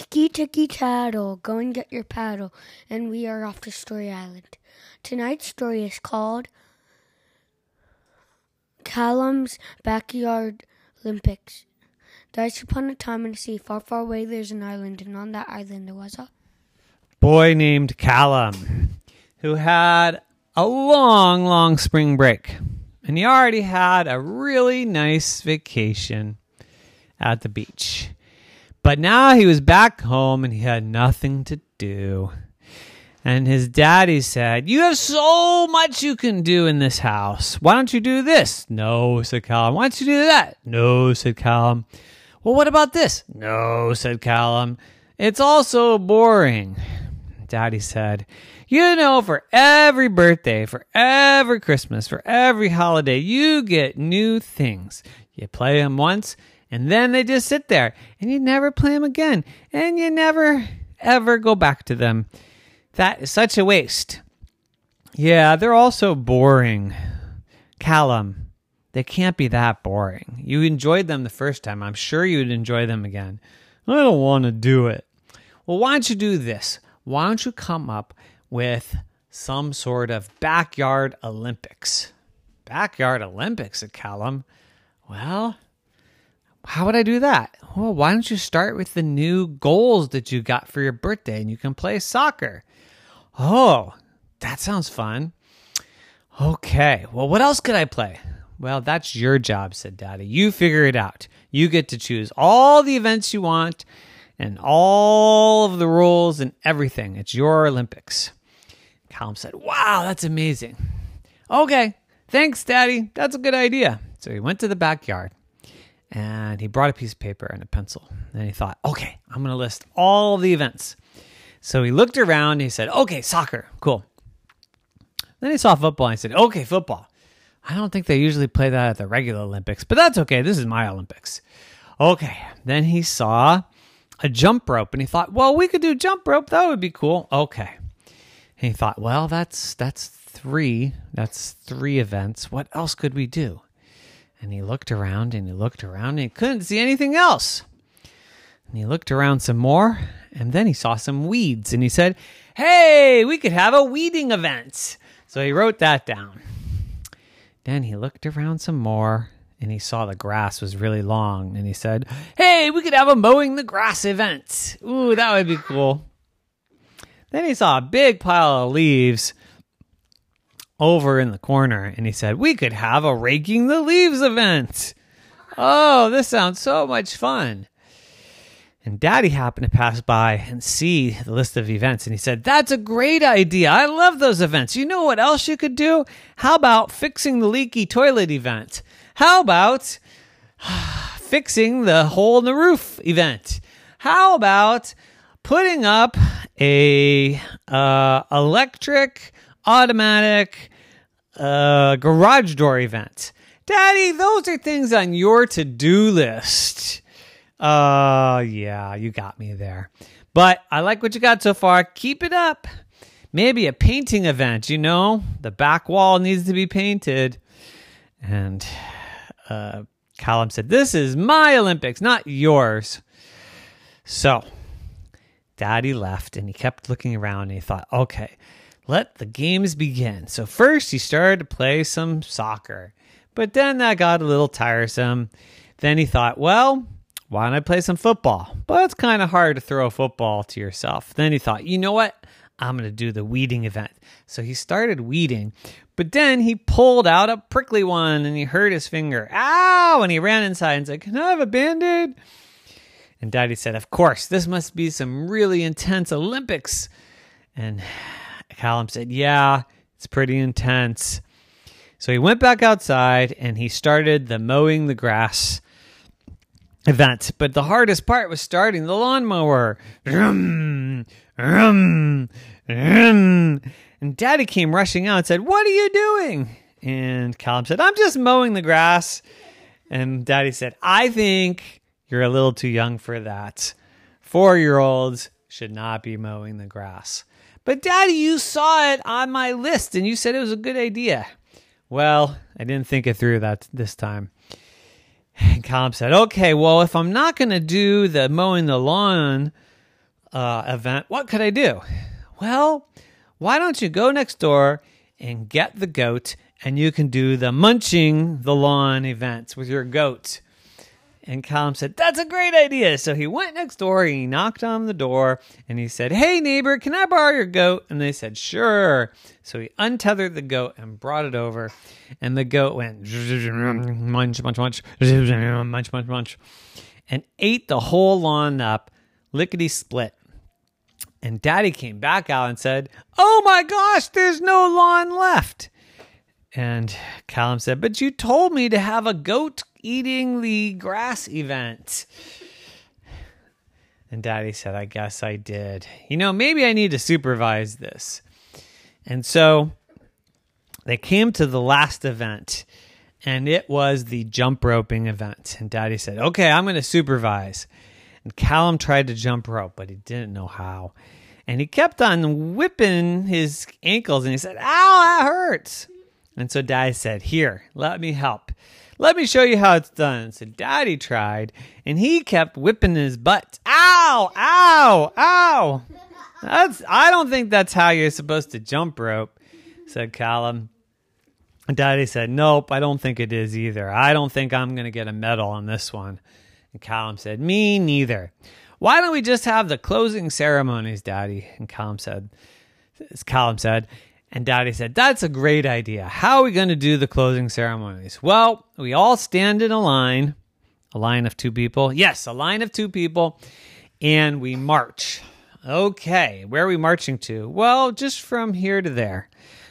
Tiki tiki tattle, go and get your paddle, and we are off to Story Island. Tonight's story is called Callum's Backyard Olympics. Once upon a time in a sea far, far away, there's an island, and on that island there was a boy named Callum who had a long, long spring break. And he already had a really nice vacation at the beach. But now he was back home and he had nothing to do. And his daddy said, You have so much you can do in this house. Why don't you do this? No, said Callum. Why don't you do that? No, said Callum. Well, what about this? No, said Callum. It's all so boring. Daddy said, You know, for every birthday, for every Christmas, for every holiday, you get new things. You play them once, and then they just sit there, and you never play them again, and you never, ever go back to them. That is such a waste. Yeah, they're also boring. Callum, they can't be that boring. You enjoyed them the first time. I'm sure you'd enjoy them again. I don't want to do it. Well, why don't you do this? Why don't you come up with some sort of backyard Olympics? Backyard Olympics at Callum? Well, how would I do that? Well, why don't you start with the new goals that you got for your birthday and you can play soccer? Oh, that sounds fun. Okay, well, what else could I play? Well, that's your job, said Daddy. You figure it out. You get to choose all the events you want and all of the rules and everything. It's your Olympics. Callum said, Wow, that's amazing. Okay, thanks, Daddy. That's a good idea. So he went to the backyard and he brought a piece of paper and a pencil. And he thought, okay, I'm going to list all the events. So he looked around and he said, okay, soccer, cool. Then he saw football and he said, okay, football. I don't think they usually play that at the regular Olympics, but that's okay. This is my Olympics. Okay. Then he saw a jump rope and he thought, well, we could do jump rope. That would be cool. Okay. And he thought, well, that's that's three. That's three events. What else could we do? And he looked around and he looked around and he couldn't see anything else. And he looked around some more and then he saw some weeds and he said, Hey, we could have a weeding event. So he wrote that down. Then he looked around some more and he saw the grass was really long and he said, Hey, we could have a mowing the grass event. Ooh, that would be cool. Then he saw a big pile of leaves over in the corner and he said, We could have a raking the leaves event. Oh, this sounds so much fun. And daddy happened to pass by and see the list of events and he said, That's a great idea. I love those events. You know what else you could do? How about fixing the leaky toilet event? How about fixing the hole in the roof event? How about putting up a uh, electric automatic uh, garage door event. Daddy, those are things on your to do list. Uh, yeah, you got me there. But I like what you got so far. Keep it up. Maybe a painting event, you know? The back wall needs to be painted. And uh, Callum said, This is my Olympics, not yours. So, Daddy left and he kept looking around and he thought, okay, let the games begin. So first he started to play some soccer, but then that got a little tiresome. Then he thought, well, why don't I play some football? But it's kind of hard to throw a football to yourself. Then he thought, you know what? I'm going to do the weeding event. So he started weeding, but then he pulled out a prickly one and he hurt his finger. Ow! And he ran inside and said, Can I have a band aid? And Daddy said, Of course, this must be some really intense Olympics. And Callum said, Yeah, it's pretty intense. So he went back outside and he started the mowing the grass event. But the hardest part was starting the lawnmower. And Daddy came rushing out and said, What are you doing? And Callum said, I'm just mowing the grass. And Daddy said, I think you're a little too young for that. Four year olds should not be mowing the grass. But daddy, you saw it on my list and you said it was a good idea. Well, I didn't think it through that this time. And Callum said, okay, well, if I'm not going to do the mowing the lawn uh, event, what could I do? Well, why don't you go next door and get the goat and you can do the munching the lawn events with your goat. And Callum said, That's a great idea. So he went next door, he knocked on the door, and he said, Hey, neighbor, can I borrow your goat? And they said, Sure. So he untethered the goat and brought it over, and the goat went munch, munch, munch, munch, munch, munch, and ate the whole lawn up, lickety split. And daddy came back out and said, Oh my gosh, there's no lawn left. And Callum said, But you told me to have a goat eating the grass event. And daddy said, I guess I did. You know, maybe I need to supervise this. And so they came to the last event, and it was the jump roping event. And daddy said, Okay, I'm going to supervise. And Callum tried to jump rope, but he didn't know how. And he kept on whipping his ankles and he said, Ow, that hurts. And so Daddy said, Here, let me help. Let me show you how it's done. So Daddy tried, and he kept whipping his butt. Ow! Ow! Ow! That's I don't think that's how you're supposed to jump rope, said Callum. Daddy said, Nope, I don't think it is either. I don't think I'm gonna get a medal on this one. And Callum said, Me neither. Why don't we just have the closing ceremonies, Daddy? And Callum said, as Callum said, and Daddy said, That's a great idea. How are we going to do the closing ceremonies? Well, we all stand in a line, a line of two people. Yes, a line of two people, and we march. Okay, where are we marching to? Well, just from here to there.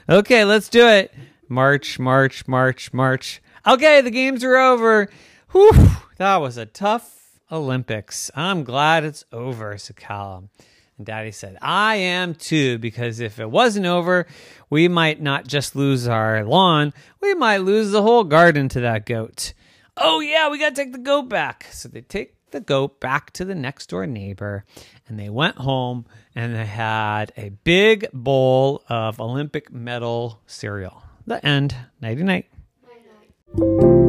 Okay, let's do it. March, march, march, march. Okay, the games are over. Whew, that was a tough Olympics. I'm glad it's over, Callum. And Daddy said, I am too, because if it wasn't over, we might not just lose our lawn, we might lose the whole garden to that goat. Oh, yeah, we got to take the goat back. So they take the goat back to the next door neighbor, and they went home and they had a big bowl of Olympic medal cereal. The end. Nighty night. Night night.